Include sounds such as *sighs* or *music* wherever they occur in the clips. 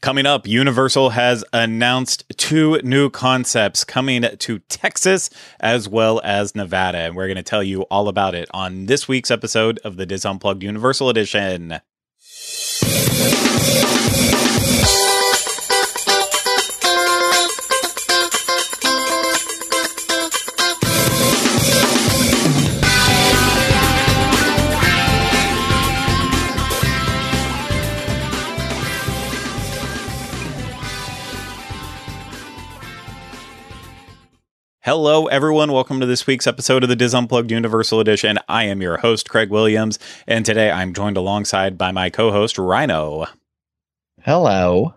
Coming up, Universal has announced two new concepts coming to Texas as well as Nevada. And we're going to tell you all about it on this week's episode of the Dis Unplugged Universal Edition. Hello, everyone. Welcome to this week's episode of the Dis Unplugged Universal Edition. I am your host, Craig Williams, and today I'm joined alongside by my co host, Ryno. Hello.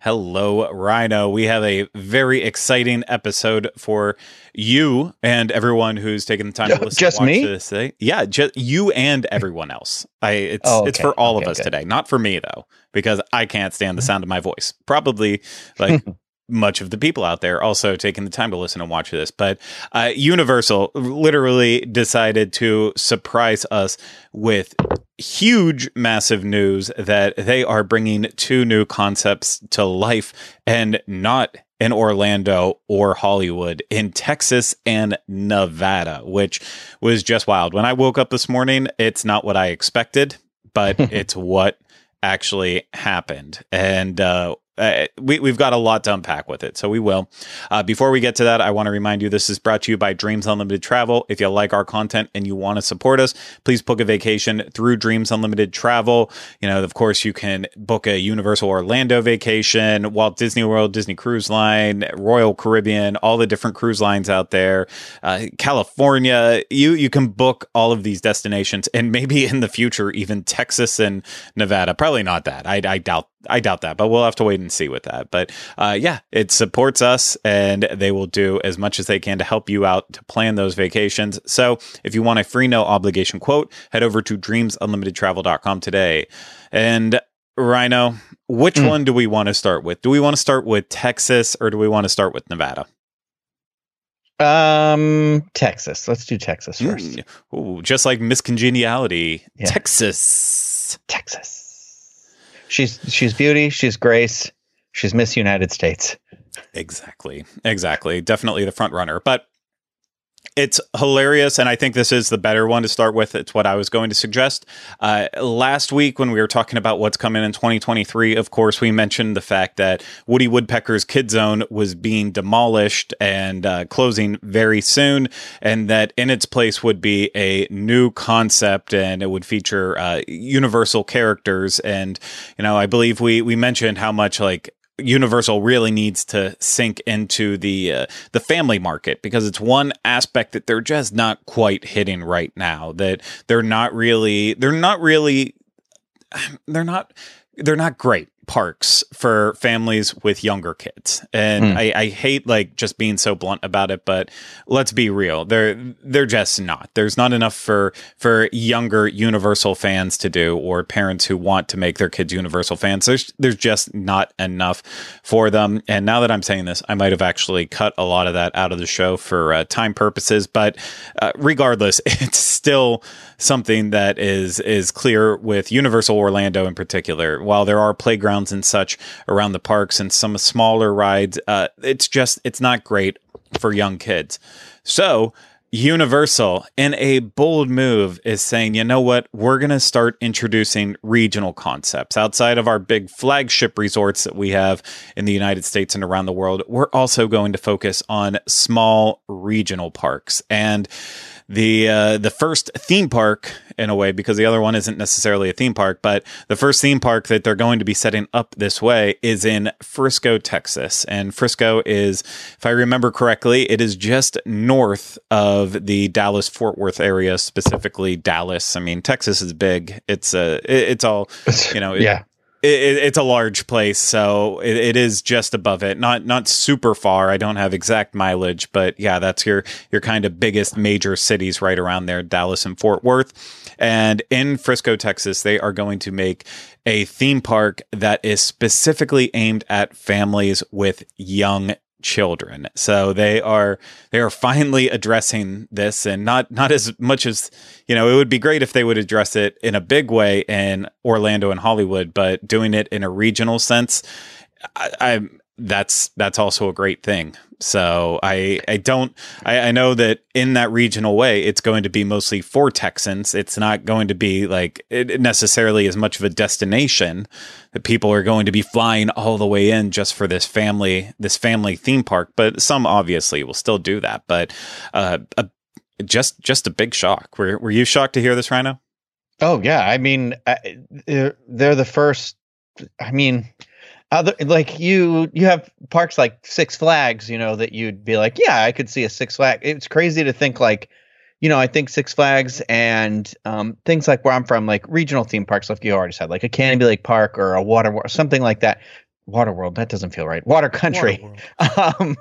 Hello, Ryno. We have a very exciting episode for you and everyone who's taken the time to *laughs* listen. Just to watch me? This thing. Yeah, just you and everyone else. I it's Oh, okay. it's for all of us good. today, not for me though, because I can't stand the *laughs* sound of my voice. Probably like *laughs* much of the people out there also taking the time to listen and watch this. But uh, Universal literally decided to surprise us with huge, massive news that they are bringing two new concepts to life and not in Orlando or Hollywood, in Texas and Nevada, which was just wild. When I woke up this morning, it's not what I expected, but *laughs* it's what actually happened. And, uh, uh, we, we've got a lot to unpack with it, so we will. Uh, before we get to that, I want to remind you this is brought to you by Dreams Unlimited Travel. If you like our content and you want to support us, please book a vacation through Dreams Unlimited Travel. You know, of course, you can book a Universal Orlando vacation, Walt Disney World, Disney Cruise Line, Royal Caribbean, all the different cruise lines out there, uh, California. You you can book all of these destinations, and maybe in the future even Texas and Nevada. Probably not that. I, I doubt I doubt that, but we'll have to wait and see with that. But uh, yeah, it supports us, and they will do as much as they can to help you out to plan those vacations. So if you want a free no obligation quote, head over to dreamsunlimitedtravel.com today. And Ryno, which Mm. one do we want to start with? Do we want to start with Texas or do we want to start with Nevada? Um, Texas. Let's do Texas first. Mm. Ooh, just like Miss Congeniality, Yeah. Texas. Texas. She's she's beauty. She's grace. She's Miss United States. Exactly. Exactly. Definitely the front runner. But it's hilarious. And I think this is the better one to start with. It's what I was going to suggest. Uh, last week, when we were talking about what's coming in 2023, of course, we mentioned the fact that Woody Woodpecker's Kid Zone was being demolished and uh, closing very soon. And that in its place would be a new concept and it would feature uh, universal characters. And, you know, I believe we, we mentioned how much like Universal really needs to sink into the uh, the family market because it's one aspect that they're just not quite hitting right now. That they're not really they're not really *sighs* they're not they're not great parks for families with younger kids. And Hmm. I, I hate like just being so blunt about it but let's be real. They're they're just not. There's not enough for for younger universal fans to do or parents who want to make their kids universal fans. There's there's just not enough for them. And now that i'm saying this i might have actually cut a lot of that out of the show for uh, time purposes but uh, regardless *laughs* it's still something that is is clear with universal orlando in particular. While there are playgrounds and such around the parks and some smaller rides uh, it's just it's not great for young kids so Universal, in a bold move, is saying, you know what? We're going to start introducing regional concepts outside of our big flagship resorts that we have in the United States and around the world. We're also going to focus on small regional parks. And the uh, the first theme park in a way because the other one isn't necessarily a theme park but the first theme park that they're going to be setting up this way is in Frisco Texas. And Frisco is if I remember correctly it is just north of the Dallas Fort Worth area specifically Dallas. I mean Texas is big. It's uh, it, it's all you know yeah. it, it, it's a large place, so it, it is just above it. Not not super far. I don't have exact mileage, but yeah, that's your your kind of biggest major cities right around there, Dallas and Fort Worth. And in Frisco, Texas, they are going to make a theme park that is specifically aimed at families with young children. So they are they are finally addressing this and not not as much as you know, it would be great if they would address it in a big way in Orlando and Hollywood, but doing it in a regional sense I, I that's that's also a great thing. So I I don't I, I know that in that regional way it's going to be mostly for Texans. It's not going to be like necessarily as much of a destination that people are going to be flying all the way in just for this family this family theme park. But some obviously will still do that. But uh, a, just just a big shock. Were were you shocked to hear this, Ryno? Oh yeah, I mean they're, they're the first. I mean other like you you have parks like Six Flags, you know, that you'd be like, yeah, I could see a Six Flag. It's crazy to think like, you know, I think Six Flags and um, things like where I'm from, like regional theme parks, like you already said, like a Canobie Lake Park or a Water something like that. Water World, that doesn't feel right. Water Country, *laughs* um,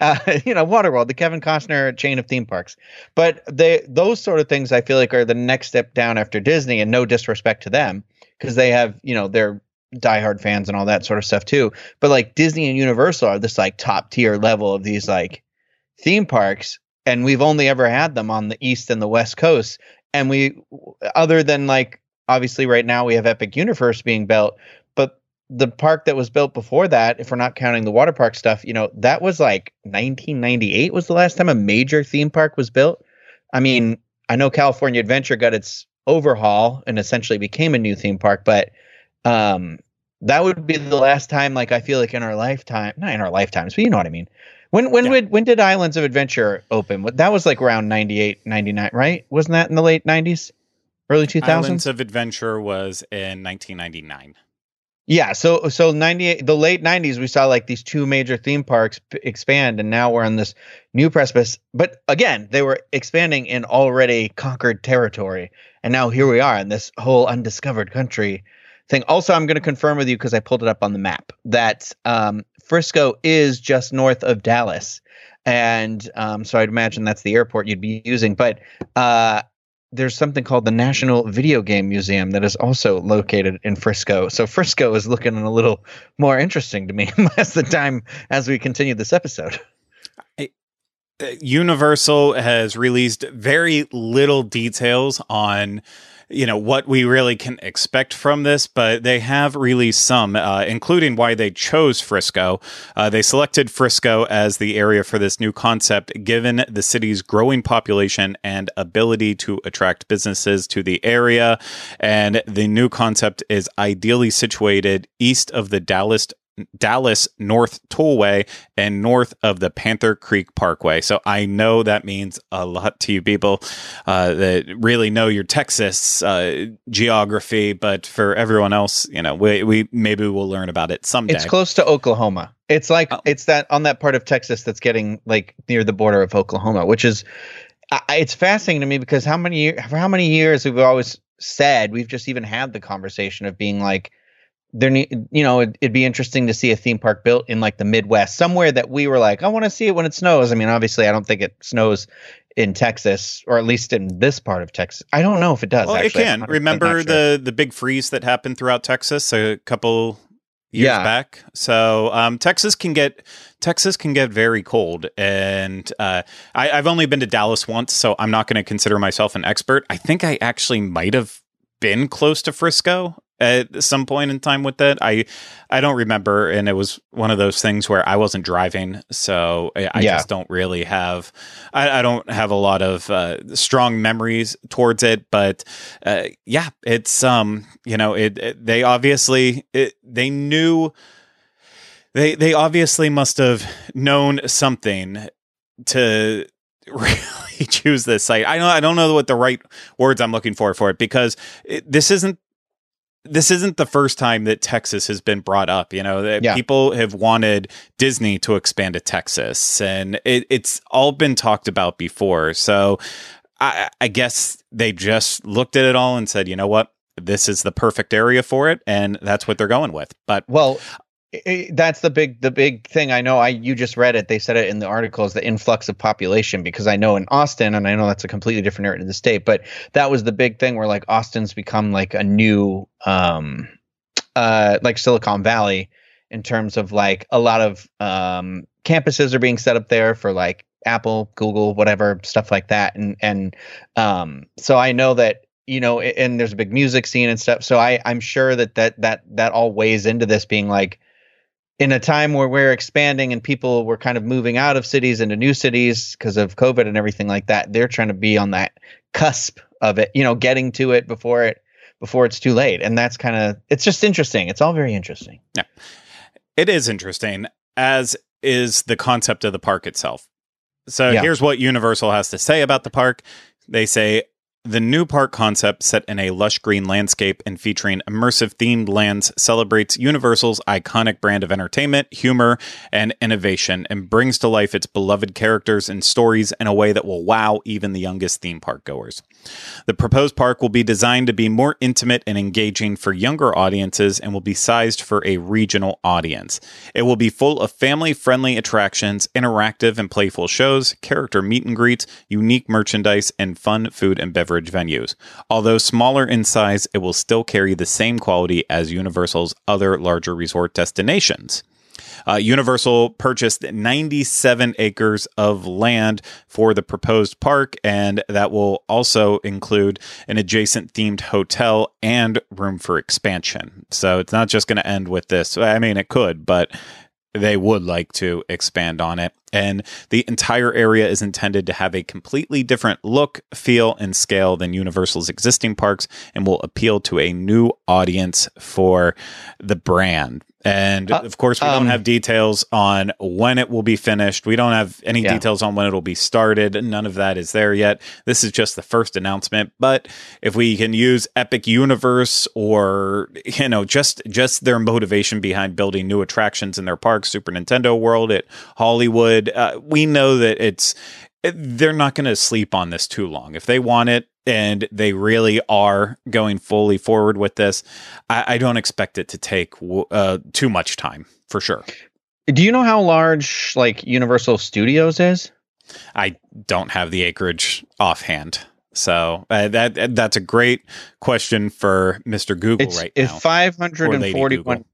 uh, you know, Water World, the Kevin Costner chain of theme parks. But they those sort of things, I feel like, are the next step down after Disney, and no disrespect to them, because they have, you know, they're diehard fans and all that sort of stuff too. But like Disney and Universal are this like top tier level of these like theme parks, and we've only ever had them on the east and the west coast. And we, other than like obviously right now we have Epic Universe being built, but the park that was built before that, if we're not counting the water park stuff, you know, that was like 1998 was the last time a major theme park was built. I mean, I know California Adventure got its overhaul and essentially became a new theme park, but um, that would be the last time, like I feel like in our lifetime, not in our lifetimes, but you know what I mean. When when yeah. would when did Islands of Adventure open? That was like around 98, 99, right? Wasn't that in the late 90s? Early 2000s? Islands of Adventure was in 1999. Yeah, so so 98 the late 90s we saw like these two major theme parks p- expand and now we're on this new precipice. But again, they were expanding in already conquered territory. And now here we are in this whole undiscovered country thing. Also, I'm going to confirm with you because I pulled it up on the map that um, Frisco is just north of Dallas, and um, so I'd imagine that's the airport you'd be using. But uh, there's something called the National Video Game Museum that is also located in Frisco. So Frisco is looking a little more interesting to me *laughs* as the time as we continue this episode. Uh, Universal has released very little details on you know what we really can expect from this, but they have released some, uh, including why they chose Frisco. Uh, they selected Frisco as the area for this new concept, given the city's growing population and ability to attract businesses to the area. And the new concept is ideally situated east of the Dallas Dallas North Tollway and north of the Panther Creek Parkway. So I know that means a lot to you people uh, that really know your Texas uh, geography, but for everyone else, you know, we, we maybe we'll learn about it someday. It's close to Oklahoma. It's like oh. it's that on that part of Texas that's getting like near the border of Oklahoma, which is it's fascinating to me because how many for how many years we've always said we've just even had the conversation of being like there need you know it'd, it'd, be interesting to see a theme park built in like the midwest somewhere that we were like i want to see it when it snows i mean obviously i don't think it snows in texas or at least in this part of texas i don't know if it does well actually. it can remember sure. the the big freeze that happened throughout texas a couple years yeah. back so um, texas can get texas can get very cold and uh, I, i've only been to dallas once so i'm not going to consider myself an expert i think i actually might have been close to Frisco at some point in time with it. I I don't remember, and it was one of those things where I wasn't driving, so I, I yeah. just don't really have I, I don't have a lot of uh, strong memories towards it. But uh, yeah, it's um you know it, it they obviously it, they knew they they obviously must have known something to *laughs* really choose this site. I don't I don't know what the right words I'm looking for for it because it, this isn't this isn't the first time that Texas has been brought up. You know, yeah. people have wanted Disney to expand to Texas, and it, it's all been talked about before. So I, I guess they just looked at it all and said, you know what, this is the perfect area for it, and that's what they're going with. But well, that's the big the big thing. I know i you just read it. They said it in the article is the influx of population because i know in austin and i know that's a completely different area of the state but that was the big thing where like austin's become like a new um uh like silicon valley in terms of like a lot of um campuses are being set up there for like apple google whatever stuff like that. And and um so i know that you know and there's a big music scene and stuff. So i i'm sure that that that that all weighs into this being like in a time where we're expanding and people were kind of moving out of cities into new cities because of COVID and everything like that, they're trying to be on that cusp of it, you know, getting to it before it before it's too late. And that's kind of it's just interesting. It's all very interesting. Yeah. It is interesting, as is the concept of the park itself. So Yeah. here's what Universal has to say about the park. They say the new park concept set in a lush green landscape and featuring immersive themed lands celebrates Universal's iconic brand of entertainment, humor, and innovation and brings to life its beloved characters and stories in a way that will wow even the youngest theme park goers. The proposed park will be designed to be more intimate and engaging for younger audiences and will be sized for a regional audience. It will be full of family friendly attractions, interactive and playful shows, character meet and greets, unique merchandise, and fun food and beverage venues. Although smaller in size, it will still carry the same quality as Universal's other larger resort destinations. Uh, Universal purchased 97 acres of land for the proposed park, and that will also include an adjacent themed hotel and room for expansion. So it's not just going to end with this. I mean, it could, but they would like to expand on it. And the entire area is intended to have a completely different look, feel, and scale than Universal's existing parks and will appeal to a new audience for the brand. And Uh, of course, we um, don't have details on when it will be finished. We don't have any Yeah. details on when it'll be started. None of that is there yet. This is just the first announcement. But if we can use Epic Universe or you know just just their motivation behind building new attractions in their parks, Super Nintendo World at Hollywood, uh, we know that it's they're not going to sleep on this too long. If they want it and they really are going fully forward with this, I, I don't expect it to take w- uh, too much time for sure. Do you know how large like Universal Studios is? I don't have the acreage offhand. So uh, that that's a great question for Mr. Google It's right it's now. five hundred Or and Lady forty-one.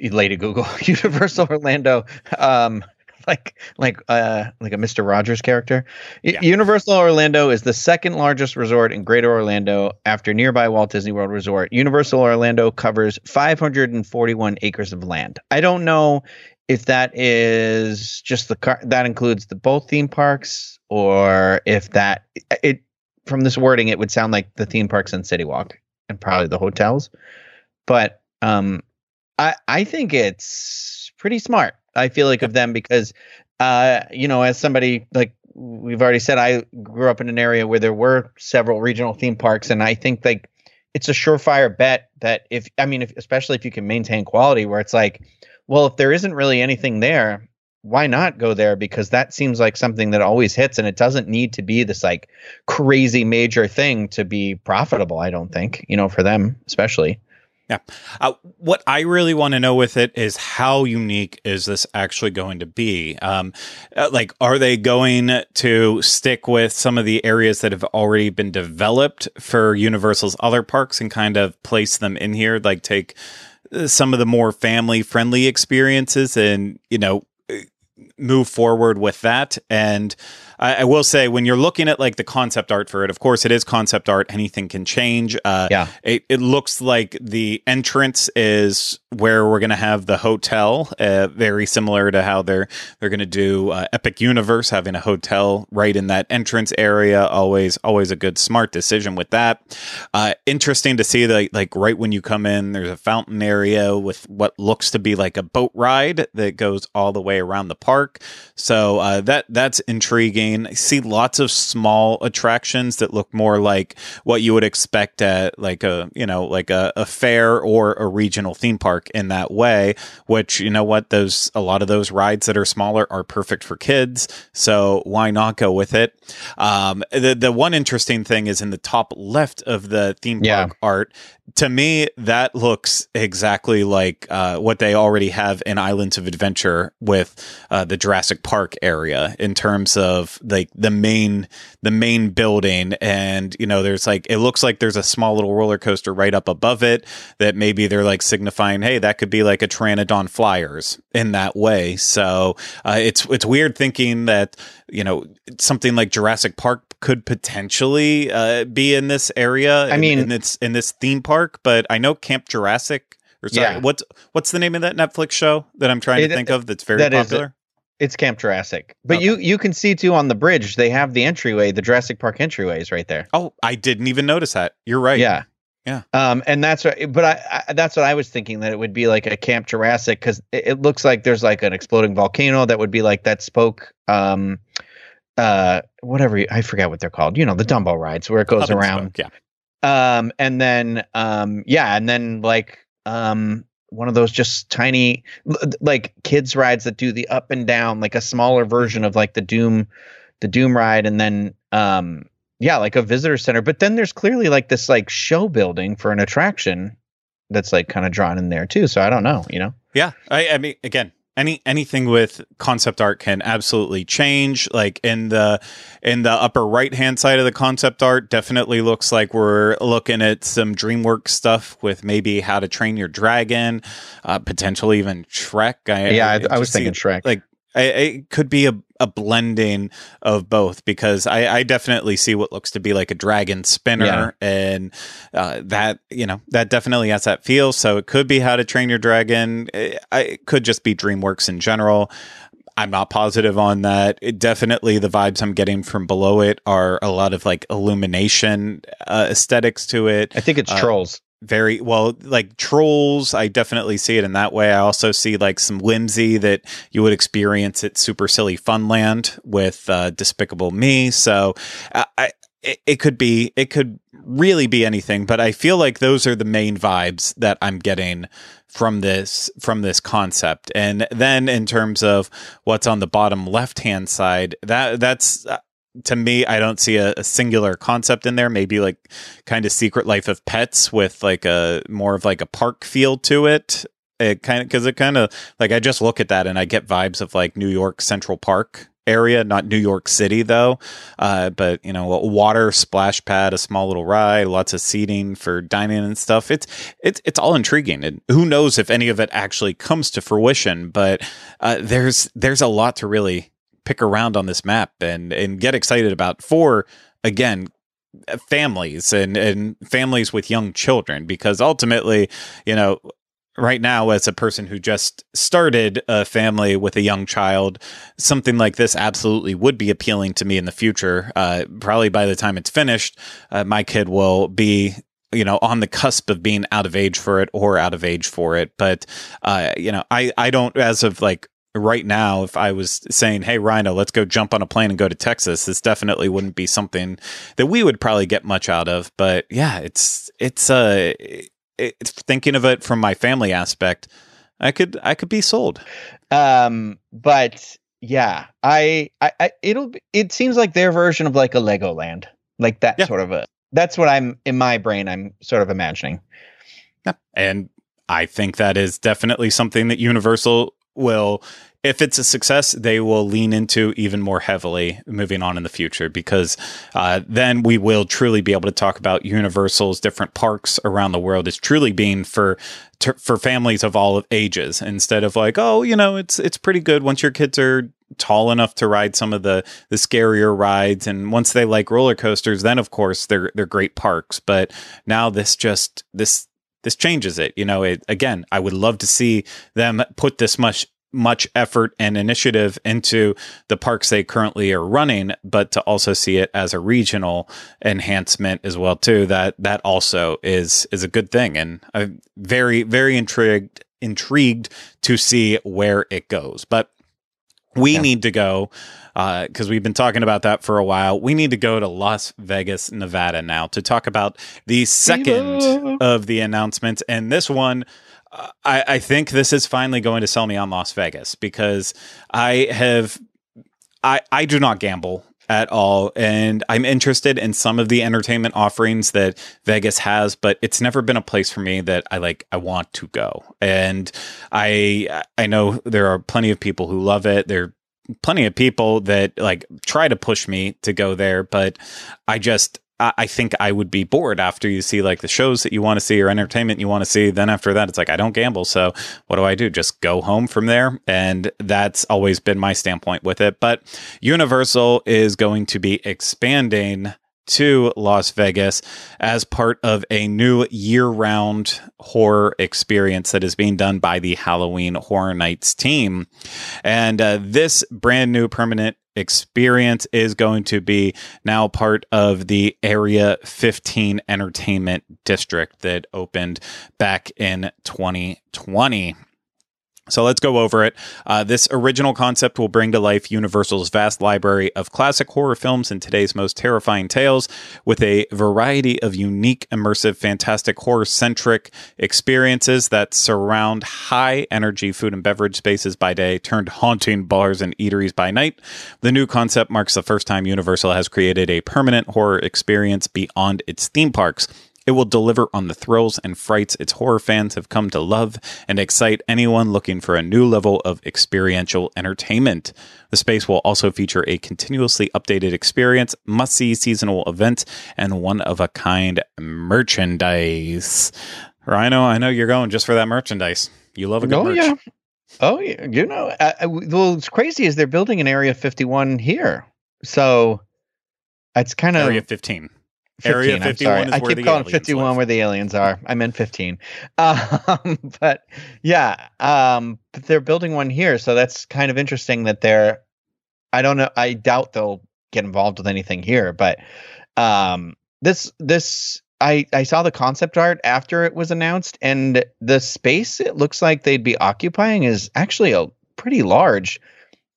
Lady Google, *laughs* Universal Orlando, um, *laughs* like like uh like a Mister Rogers character. Yeah. Universal Orlando is the second largest resort in Greater Orlando after nearby Walt Disney World Resort. Universal Orlando covers 541 acres of land. I don't know if that is just the car that includes the both theme parks or if that it from this wording it would sound like the theme parks and City Walk and probably the hotels. But um I I think it's pretty smart. I feel like of them because uh you know as somebody like we've already said I grew up in an area where there were several regional theme parks and I think like it's a surefire bet that if I mean if, especially if you can maintain quality where it's like well if there isn't really anything there why not go there? Because that seems like something that always hits and it doesn't need to be this like crazy major thing to be profitable I don't think you know for them especially Uh, what I really want to know with it is how unique is this actually going to be? Um, uh, like, are they going to stick with some of the areas that have already been developed for Universal's other parks and kind of place them in here? Like, take uh, some of the more family friendly experiences and, you know, uh, move forward with that. And I, I will say, when you're looking at like the concept art for it, of course, it is concept art. Anything can change. Uh, Yeah. it, it looks like the entrance is where we're going to have the hotel, uh, very similar to how they're they're going to do uh, Epic Universe, having a hotel right in that entrance area. Always, always a good smart decision with that. Uh, interesting to see that, like right when you come in, there's a fountain area with what looks to be like a boat ride that goes all the way around the park. So uh, that that's intriguing. I see lots of small attractions that look more like what you would expect at like a you know like a, a fair or a regional theme park in that way. Which you know what those a lot of those rides that are smaller are perfect for kids. So why not go with it? Um, the the one interesting thing is in the top left of the theme Yeah. park art. To me, that looks exactly like uh, what they already have in Islands of Adventure with uh, the Jurassic Park area in terms of like the main the main building, and you know, there's like it looks like there's a small little roller coaster right up above it that maybe they're like signifying, hey, that could be like a Pteranodon Flyers in that way. So uh, it's it's weird thinking that you know something like Jurassic Park could potentially uh, be in this area. I mean- in, this in this theme park, but I know Camp Jurassic Or sorry, Yeah. what's what's the name of that Netflix show that I'm trying It- to think of that's very that popular? It's Camp Jurassic. But Okay. you you can see too on the bridge they have the entryway, the Jurassic Park entryway is right there. oh, I didn't even notice that. You're right. Yeah. Yeah. Um, and that's what, but I, I, that's what I was thinking that it would be like a Camp Jurassic because it, it looks like there's like an exploding volcano that would be like that spoke, um, uh, whatever you, I forget what they're called. You know, the Dumbo rides where it goes and around. spoke, Yeah. Um, and then, um, yeah, and then like, um, one of those just tiny, like kids rides that do the up and down, like a smaller version of like the Doom, the Doom ride, and then, um, yeah, like a visitor center. But then there's clearly like this like show building for an attraction that's like kind of drawn in there too. So I don't know, you know. Yeah, I, I mean, again, any anything with concept art can absolutely change. Like in the in the upper right hand side of the concept art, definitely looks like we're looking at some DreamWorks stuff with maybe How to Train Your Dragon, uh, potentially even Shrek. I, yeah, I, I just was see- thinking Shrek. like I, it could be a, a blending of both because I, I definitely see what looks to be like a dragon spinner Yeah. and uh, that you know that definitely has that feel. So it could be how to train your dragon. It, it could just be dreamworks in general. I'm not positive on that. It definitely the vibes i'm getting from below it are a lot of like illumination uh, aesthetics to it. I think it's uh, Trolls. Very well like trolls i definitely see it in that way. I also see like some whimsy that you would experience at super silly funland with uh, despicable me. So uh, i it, could be it could really be anything but i feel like those are the main vibes that i'm getting from this from this concept. And then in terms of what's on the bottom left hand side that that's to me i don't see a, a singular concept in there. Maybe like kind of secret life of pets with like a more of like a park feel to it. It kind of because it kind of like i just look at that and i get vibes of like new york central park area not new york city though. Uh, but you know a water splash pad a small little ride lots of seating for dining and stuff. It's it's it's all intriguing and who knows if any of it actually comes to fruition but uh, there's there's a lot to really pick around on this map and and get excited about for again families and and families with young children because ultimately you know right now as a person who just started a family with a young child something like this absolutely would be appealing to me in the future. Uh, probably by the time it's finished uh, my kid will be you know on the cusp of being out of age for it or out of age for it. But uh, you know i i don't as of like right now if i was saying hey Ryno let's go jump on a plane and go to texas this definitely wouldn't be something that we would probably get much out of but yeah it's it's uh it's thinking of it from my family aspect i could i could be sold Um, but yeah, I, I, I, it'll, be, it seems like their version of like a Legoland, like that Yeah. sort of a. That's what I'm in my brain. I'm sort of imagining. Yeah. And I think that is definitely something that Universal will, if it's a success, they will lean into even more heavily moving on in the future because uh, then we will truly be able to talk about Universal's different parks around the world as truly being for for families of all ages instead of like, oh, you know, it's it's pretty good once your kids are tall enough to ride some of the the scarier rides and once they like roller coasters then of course they're they're great parks. But now this just this this changes it. You know, it, again, I would love to see them put this much much effort and initiative into the parks they currently are running, but to also see it as a regional enhancement as well too. That that also is is a good thing, and I'm very very intrigued intrigued to see where it goes. But we Yeah. need to go because we've been talking about that for a while. We need to go to Las Vegas, Nevada now to talk about the second Viva. of the announcements. And this one, uh, I, I think this is finally going to sell me on Las Vegas because I have, I, I do not gamble at all. And I'm interested in some of the entertainment offerings that Vegas has, but it's never been a place for me that I like, I want to go. And I, I know there are plenty of people who love it. There plenty of people that like try to push me to go there, but I just, I think I would be bored after you see like the shows that you want to see or entertainment you want to see. Then after that, it's like, I don't gamble. So what do I do? Just go home from there. And that's always been my standpoint with it. But Universal is going to be expanding to Las Vegas as part of a new year round horror experience that is being done by the Halloween Horror Nights team. And uh, this brand new permanent experience is going to be now part of the Area 15 Entertainment District that opened back in 2020. So let's go over it. Uh, this original concept will bring to life Universal's vast library of classic horror films and today's most terrifying tales with a variety of unique, immersive, fantastic, horror centric experiences that surround high energy food and beverage spaces by day, turned haunting bars and eateries by night. The new concept marks the first time Universal has created a permanent horror experience beyond its theme parks. It will deliver on the thrills and frights its horror fans have come to love and excite anyone looking for a new level of experiential entertainment. The space will also feature a continuously updated experience, must see seasonal events, and one of a kind merchandise. Ryno, I know you're going just for that merchandise. You love a good Oh merch. yeah. Oh yeah. You know, uh, uh, well, it's crazy is they're building an Area 51 here, so it's kind of Area 15. Area 51 I'm sorry. is I where keep calling 51 live. where the aliens are. I meant 15. *laughs* Um, but yeah, um, but they're building one here, so that's kind of interesting that they're. I don't know. I doubt they'll get involved with anything here, but um, this this I I saw the concept art after it was announced, and the space it looks like they'd be occupying is actually a pretty large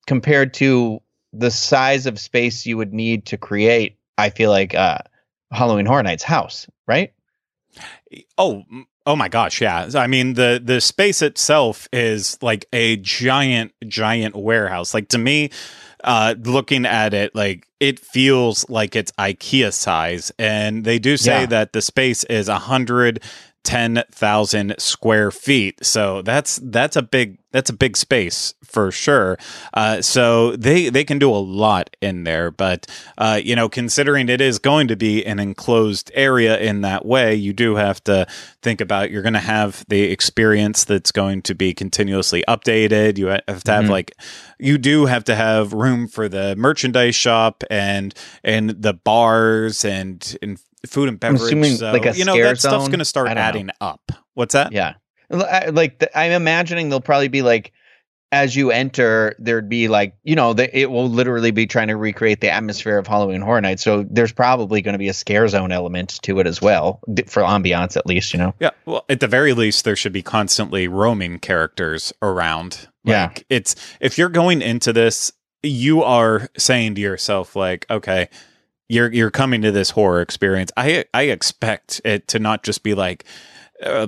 compared to the size of space you would need to create. I feel like uh, Halloween Horror Nights house, right? Oh, oh my gosh, yeah. I mean the the space itself is like a giant giant warehouse. Like to me, uh looking at it like it feels like it's IKEA size and they do say Yeah. that the space is a hundred ten thousand square feet. So that's that's a big that's a big space for sure. Uh, so they they can do a lot in there, but uh, you know, considering it is going to be an enclosed area in that way, you do have to think about you're going to have the experience that's going to be continuously updated. You have to have Mhm. like you do have to have room for the merchandise shop and and the bars and and food and beverage. assuming, so, like, a you know that stuff's going to start don't know. adding up. What's that? Yeah, like the, I'm imagining they'll probably be like, as you enter, there'd be like, you know, the, it will literally be trying to recreate the atmosphere of Halloween Horror Night. So there's probably going to be a scare zone element to it as well, for ambiance at least. You know. Yeah, well, at the very least, there should be constantly roaming characters around. Yeah. It's if you're going into this, you are saying to yourself, like, okay, you're you're coming to this horror experience. I I expect it to not just be like uh,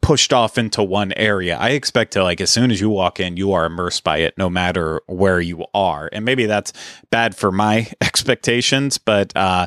pushed off into one area. I expect to like as soon as you walk in, you are immersed by it, no matter where you are. And maybe that's bad for my *laughs* expectations, but uh,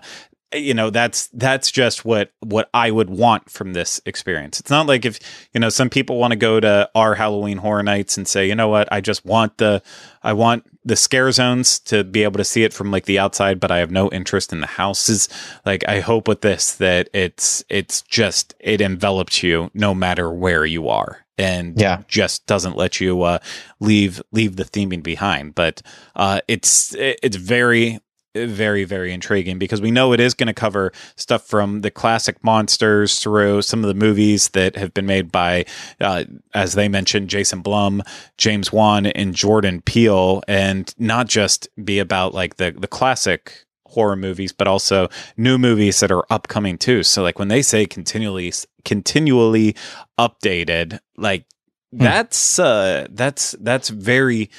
you know that's that's just what what I would want from this experience. It's not like if you know some people want to go to our Halloween Horror Nights and say, you know what, I just want the I want the scare zones to be able to see it from like the outside, but I have no interest in the houses. Like I hope with this that it's it's just it envelops you no matter where you are and Yeah. just doesn't let you uh, leave leave the theming behind. But uh, it's it's very very very intriguing because we know it is going to cover stuff from the classic monsters through some of the movies that have been made by uh, as they mentioned jason blum james wan and jordan peele and not just be about like the the classic horror movies but also new movies that are upcoming too. So like when they say continually continually updated like that's uh that's that's very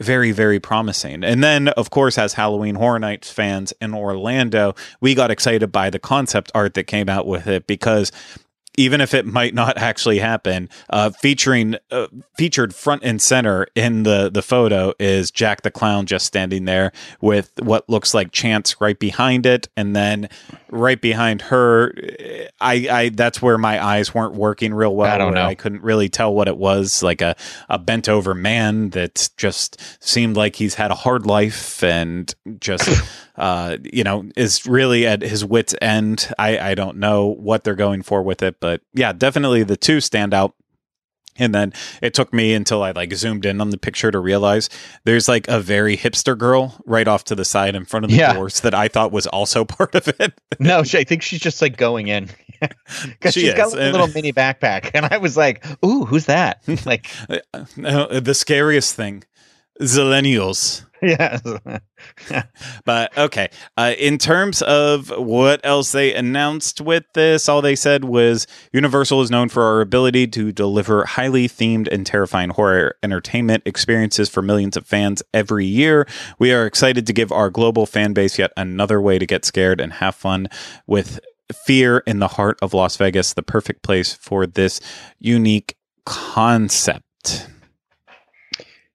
very very promising. And then of course as halloween horror nights fans in orlando we got excited by the concept art that came out with it because even if it might not actually happen uh, featuring uh, featured front and center in the the photo is jack the clown just standing there with what looks like chance right behind it and then right behind her i i that's where my eyes weren't working real well I don't know. i couldn't really tell what it was like a a bent over man that just seemed like he's had a hard life and just *laughs* uh you know is really at his wits end i i don't know what they're going for with it but yeah definitely the two stand out And then it took me until I like zoomed in on the picture to realize there's like a very hipster girl right off to the side in front of the Yeah. doors that I thought was also *laughs* part of it. No, she, I think she's just like going in because *laughs* She she's got is, like, a little mini backpack, *laughs* and I was like, "Ooh, who's that?" like, Uh, the scariest thing, Zillennials. *laughs* yeah, *laughs* But okay, uh, in terms of what else they announced with this, all they said was Universal is known for our ability to deliver highly themed and terrifying horror entertainment experiences for millions of fans every year. We are excited to give our global fan base yet another way to get scared and have fun with fear in the heart of Las Vegas, the perfect place for this unique concept.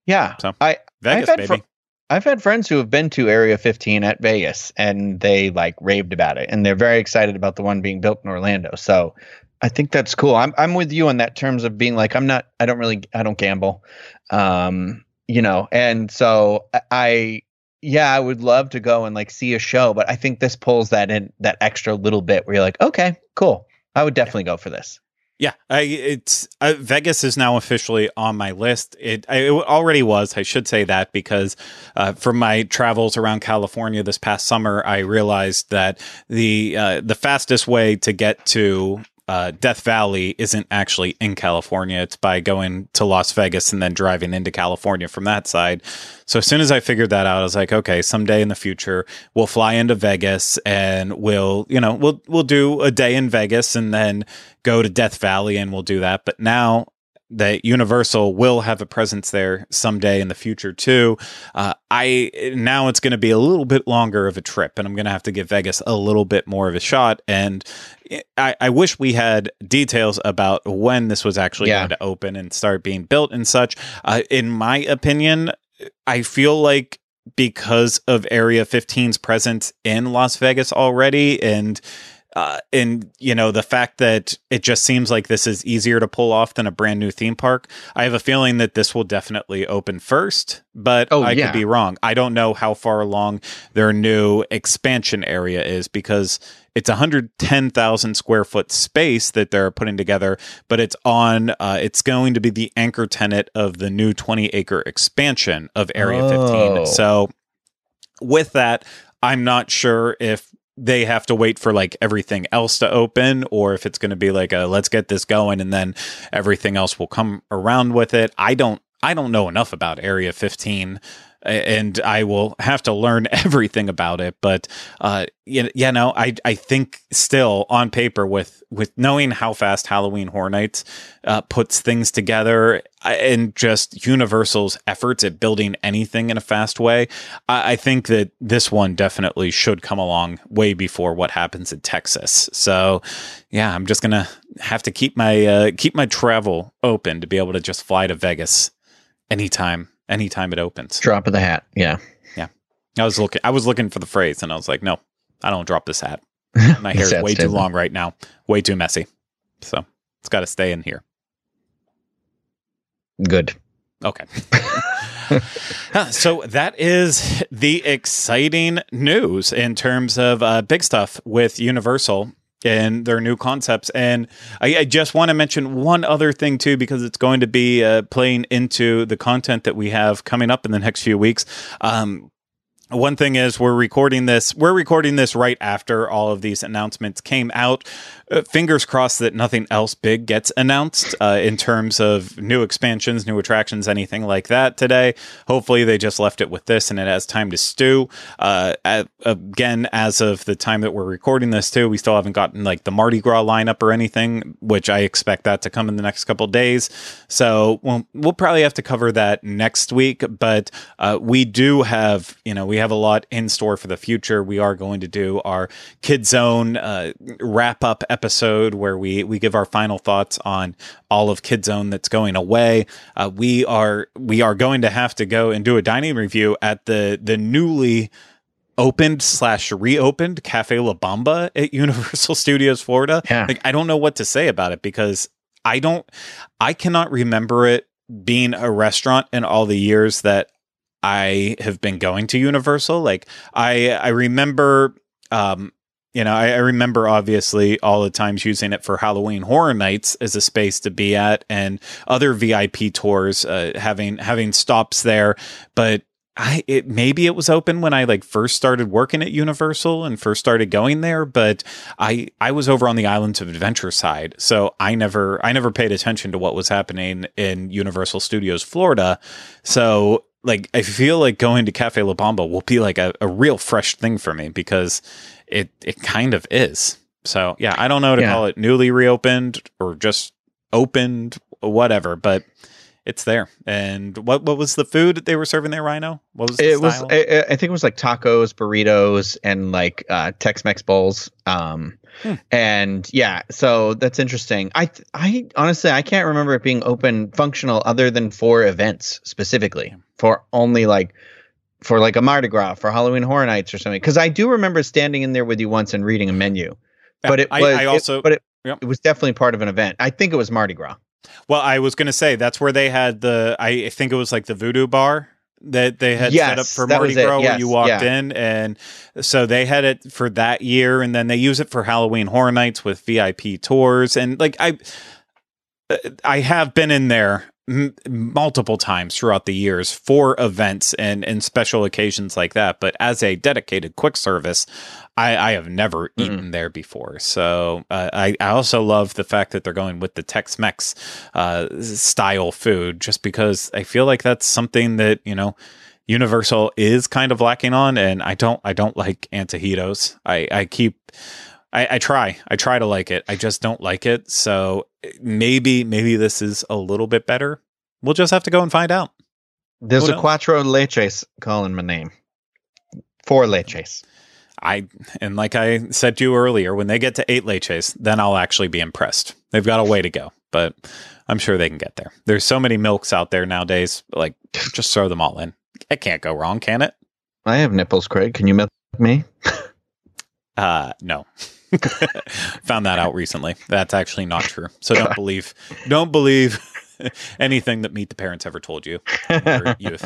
Yeah. So, I Vegas, had baby. fr- I've had friends who have been to Area 15 at Vegas, and they like raved about it, and they're very excited about the one being built in Orlando. So. I think that's cool. I'm I'm with you on that terms of being like I'm not I don't really I don't gamble, um, you know, and so I yeah I would love to go and like see a show, but I think this pulls that in that extra little bit where you're like okay cool I would definitely go for this. Yeah, I, it's uh, Vegas is now officially on my list. It, I, it already was. I should say that because uh, from my travels around California this past summer, I realized that the uh, the fastest way to get to uh, Death Valley isn't actually in California. It's by going to Las Vegas and then driving into California from that side. So as soon as I figured that out, I was like, okay, someday in the future we'll fly into Vegas and we'll, you know, we'll we'll do a day in Vegas and then go to Death Valley and we'll do that. But now that Universal will have a presence there someday in the future too. Uh, I now it's going to be a little bit longer of a trip, and I'm going to have to give Vegas a little bit more of a shot. And I, I wish we had details about when this was actually Yeah. going to open and start being built and such. Uh, in my opinion, I feel like because of Area 15's presence in Las Vegas already, and uh, and you know the fact that it just seems like this is easier to pull off than a brand new theme park. I have a feeling that this will definitely open first, but Oh, I yeah. could be wrong. I don't know how far along their new expansion area is because it's 110,000 square foot space that they're putting together, but it's on. Uh, it's going to be the anchor tenant of the new 20 acre expansion of Area Oh. 15. So with that, I'm not sure if they have to wait for like everything else to open or if it's going to be like a let's get this going and then everything else will come around with it. I don't I don't know enough about Area 15 a- and I will have to learn *laughs* everything about it. But uh, you, you know, I I think still on paper with with knowing how fast Halloween Horror Nights uh, puts things together and just Universal's efforts at building anything in a fast way, I, I think that this one definitely should come along way before what happens in Texas. So, yeah, I'm just gonna have to keep my uh, keep my travel open to be able to just fly to Vegas anytime anytime it opens. Drop of the hat, yeah. Yeah. I was looking I was looking for the phrase and I was like, no, I don't drop this hat. *laughs* My hair is way too long right now, way too messy. So it's got to stay in here. Good. Okay. *laughs* So that is the exciting news in terms of uh, big stuff with Universal and their new concepts. And I, I just want to mention one other thing too, because it's going to be uh, playing into the content that we have coming up in the next few weeks. Um, one thing is we're recording this we're recording this right after all of these announcements came out. Uh, fingers crossed that nothing else big gets announced uh, in terms of new expansions new attractions anything like that today. Hopefully they just left it with this and it has time to stew. Uh, at, again as of the time that we're recording this too we still haven't gotten like the mardi gras lineup or anything which i expect that to come in the next couple days. So we'll, we'll probably have to cover that next week but uh, we do have you know we have a lot in store for the future we are going to do our kid zone uh, wrap up episode where we we give our final thoughts on all of kid zone that's going away uh, we are we are going to have to go and do a dining review at the the newly opened slash reopened Cafe La Bamba at *laughs* Universal Studios Florida. Yeah. Like I don't know what to say about it because I don't I cannot remember it being a restaurant in all the years that I have been going to Universal. Like I I remember um you know, I, I, remember obviously all the times using it for Halloween Horror Nights as a space to be at, and other VIP tours uh, having having stops there. But I it maybe it was open when I like first started working at Universal and first started going there, but I I was over on the Islands of Adventure side, so I never I never paid attention to what was happening in Universal Studios Florida. So like I feel like going to Cafe La Bamba will be like a, a real fresh thing for me because it it kind of is. So yeah, I don't know to yeah. call it newly reopened or just opened, whatever, but it's there. And what what was the food that they were serving there, Ryno? What was it? Style? Was I, I, think it was like tacos, burritos, and like uh, Tex-Mex bowls. Um, hmm. and yeah, so that's interesting. I I honestly I can't remember it being open functional other than for events specifically for only like for like a Mardi Gras for Halloween Horror Nights or something. Because I do remember standing in there with you once and reading a menu, but it was I, I also it, but it, yep. it was definitely part of an event. I think it was Mardi Gras. Well, I was going to say that's where they had the. I think it was like the Voodoo Bar that they had yes, set up for Mardi Gras yes, when you walked yeah. in, and so they had it for that year, and then they use it for Halloween Horror Nights with VIP tours, and like I, uh, I have been in there m- multiple times throughout the years for events and and special occasions like that, but as a dedicated quick service, I, I have never mm-hmm. eaten there before. So uh, I, I also love the fact that they're going with the Tex Mex uh, style food just because I feel like that's something that, you know, Universal is kind of lacking on. And I don't, I don't like antojitos. I, I keep, I, I try, I try to like it. I just don't like it. So maybe, maybe this is a little bit better. We'll just have to go and find out. There's a cuatro leches calling my name. Four leches. I and like I said to you earlier, when they get to eight leches, then I'll actually be impressed. They've got a way to go, but I'm sure they can get there. There's so many milks out there nowadays. Like, just throw them all in. It can't go wrong, can it? I have nipples, Craig. Can you milk me? *laughs* uh, no. *laughs* Found that out recently. That's actually not true. So don't believe, don't believe *laughs* anything that Meet the Parents ever told you youth.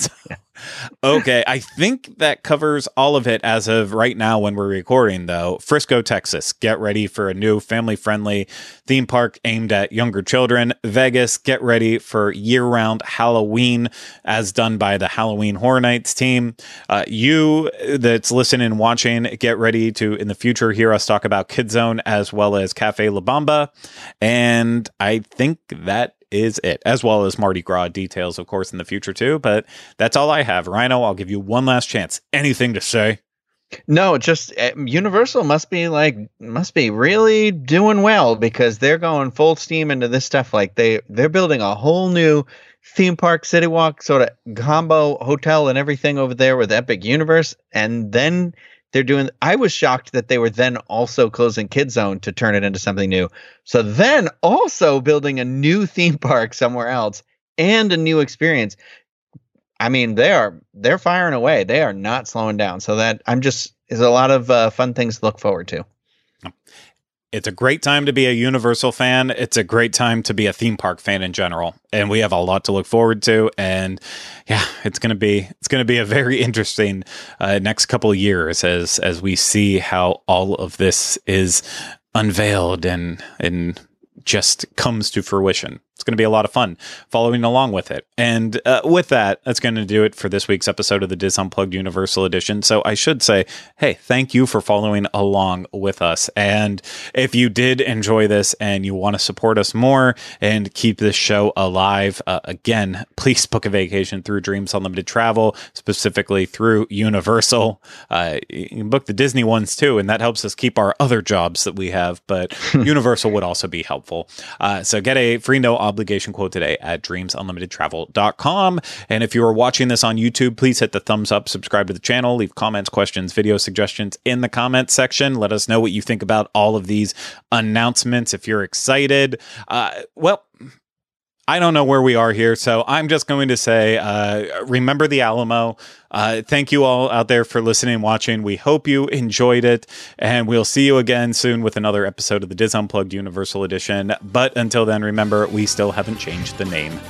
*laughs* okay, I think that covers all of it as of right now when we're recording, though. Frisco, Texas, get ready for a new family friendly theme park aimed at younger children. Vegas, get ready for year round Halloween as done by the Halloween Horror Nights team. Uh, you that's listening and watching, get ready to in the future hear us talk about Kid Zone as well as Cafe La Bamba. And I think that is it, as well as Mardi Gras details, of course, in the future too. But that's all I have. Ryno, I'll give you one last chance. Anything to say? No, just uh, Universal must be like must be really doing well because they're going full steam into this stuff. Like they they're building a whole new theme park, city walk, sort of combo hotel and everything over there with Epic Universe, and then they're doing i was shocked that they were then also closing kid zone to turn it into something new. So then also building a new *laughs* theme park somewhere else and a new experience. I mean they are they're firing away. They are not slowing down. So that i'm just is a lot of uh, fun things to look forward to it's a great time to be a Universal fan. It's a great time to be a theme park fan in general, and we have a lot to look forward to. And yeah, it's gonna be it's gonna be a very *laughs* interesting uh, next couple years as as we see how all of this is unveiled and and just comes to fruition. It's going to be a lot of fun following along with it. And uh, with that, that's going to do it for this week's episode of the Dis Unplugged Universal Edition. So I should say, hey, thank you for following along with us. And if you did enjoy this and you want to support us more and keep this show alive, uh, again, *laughs* please book a vacation through Dreams Unlimited Travel, specifically through Universal. Uh, you can book the Disney ones too, and that helps us keep our other jobs that we have. But *laughs* Universal would also be helpful. Uh, so get a free no obligation quote today at dreamsunlimitedtravel.com. And if you are watching this on YouTube, please hit the thumbs up, subscribe to the channel, leave comments, questions, video suggestions in the comments section. Let us know what you think about all of these announcements. If you're excited, uh, well, I don't know where we are here, so I'm just going to say, uh, remember the Alamo. Uh, thank you all out there for listening and watching. We hope you enjoyed it, and we'll see you again soon with another episode of the Dis Unplugged Universal Edition. But until then, remember, we still haven't changed the name.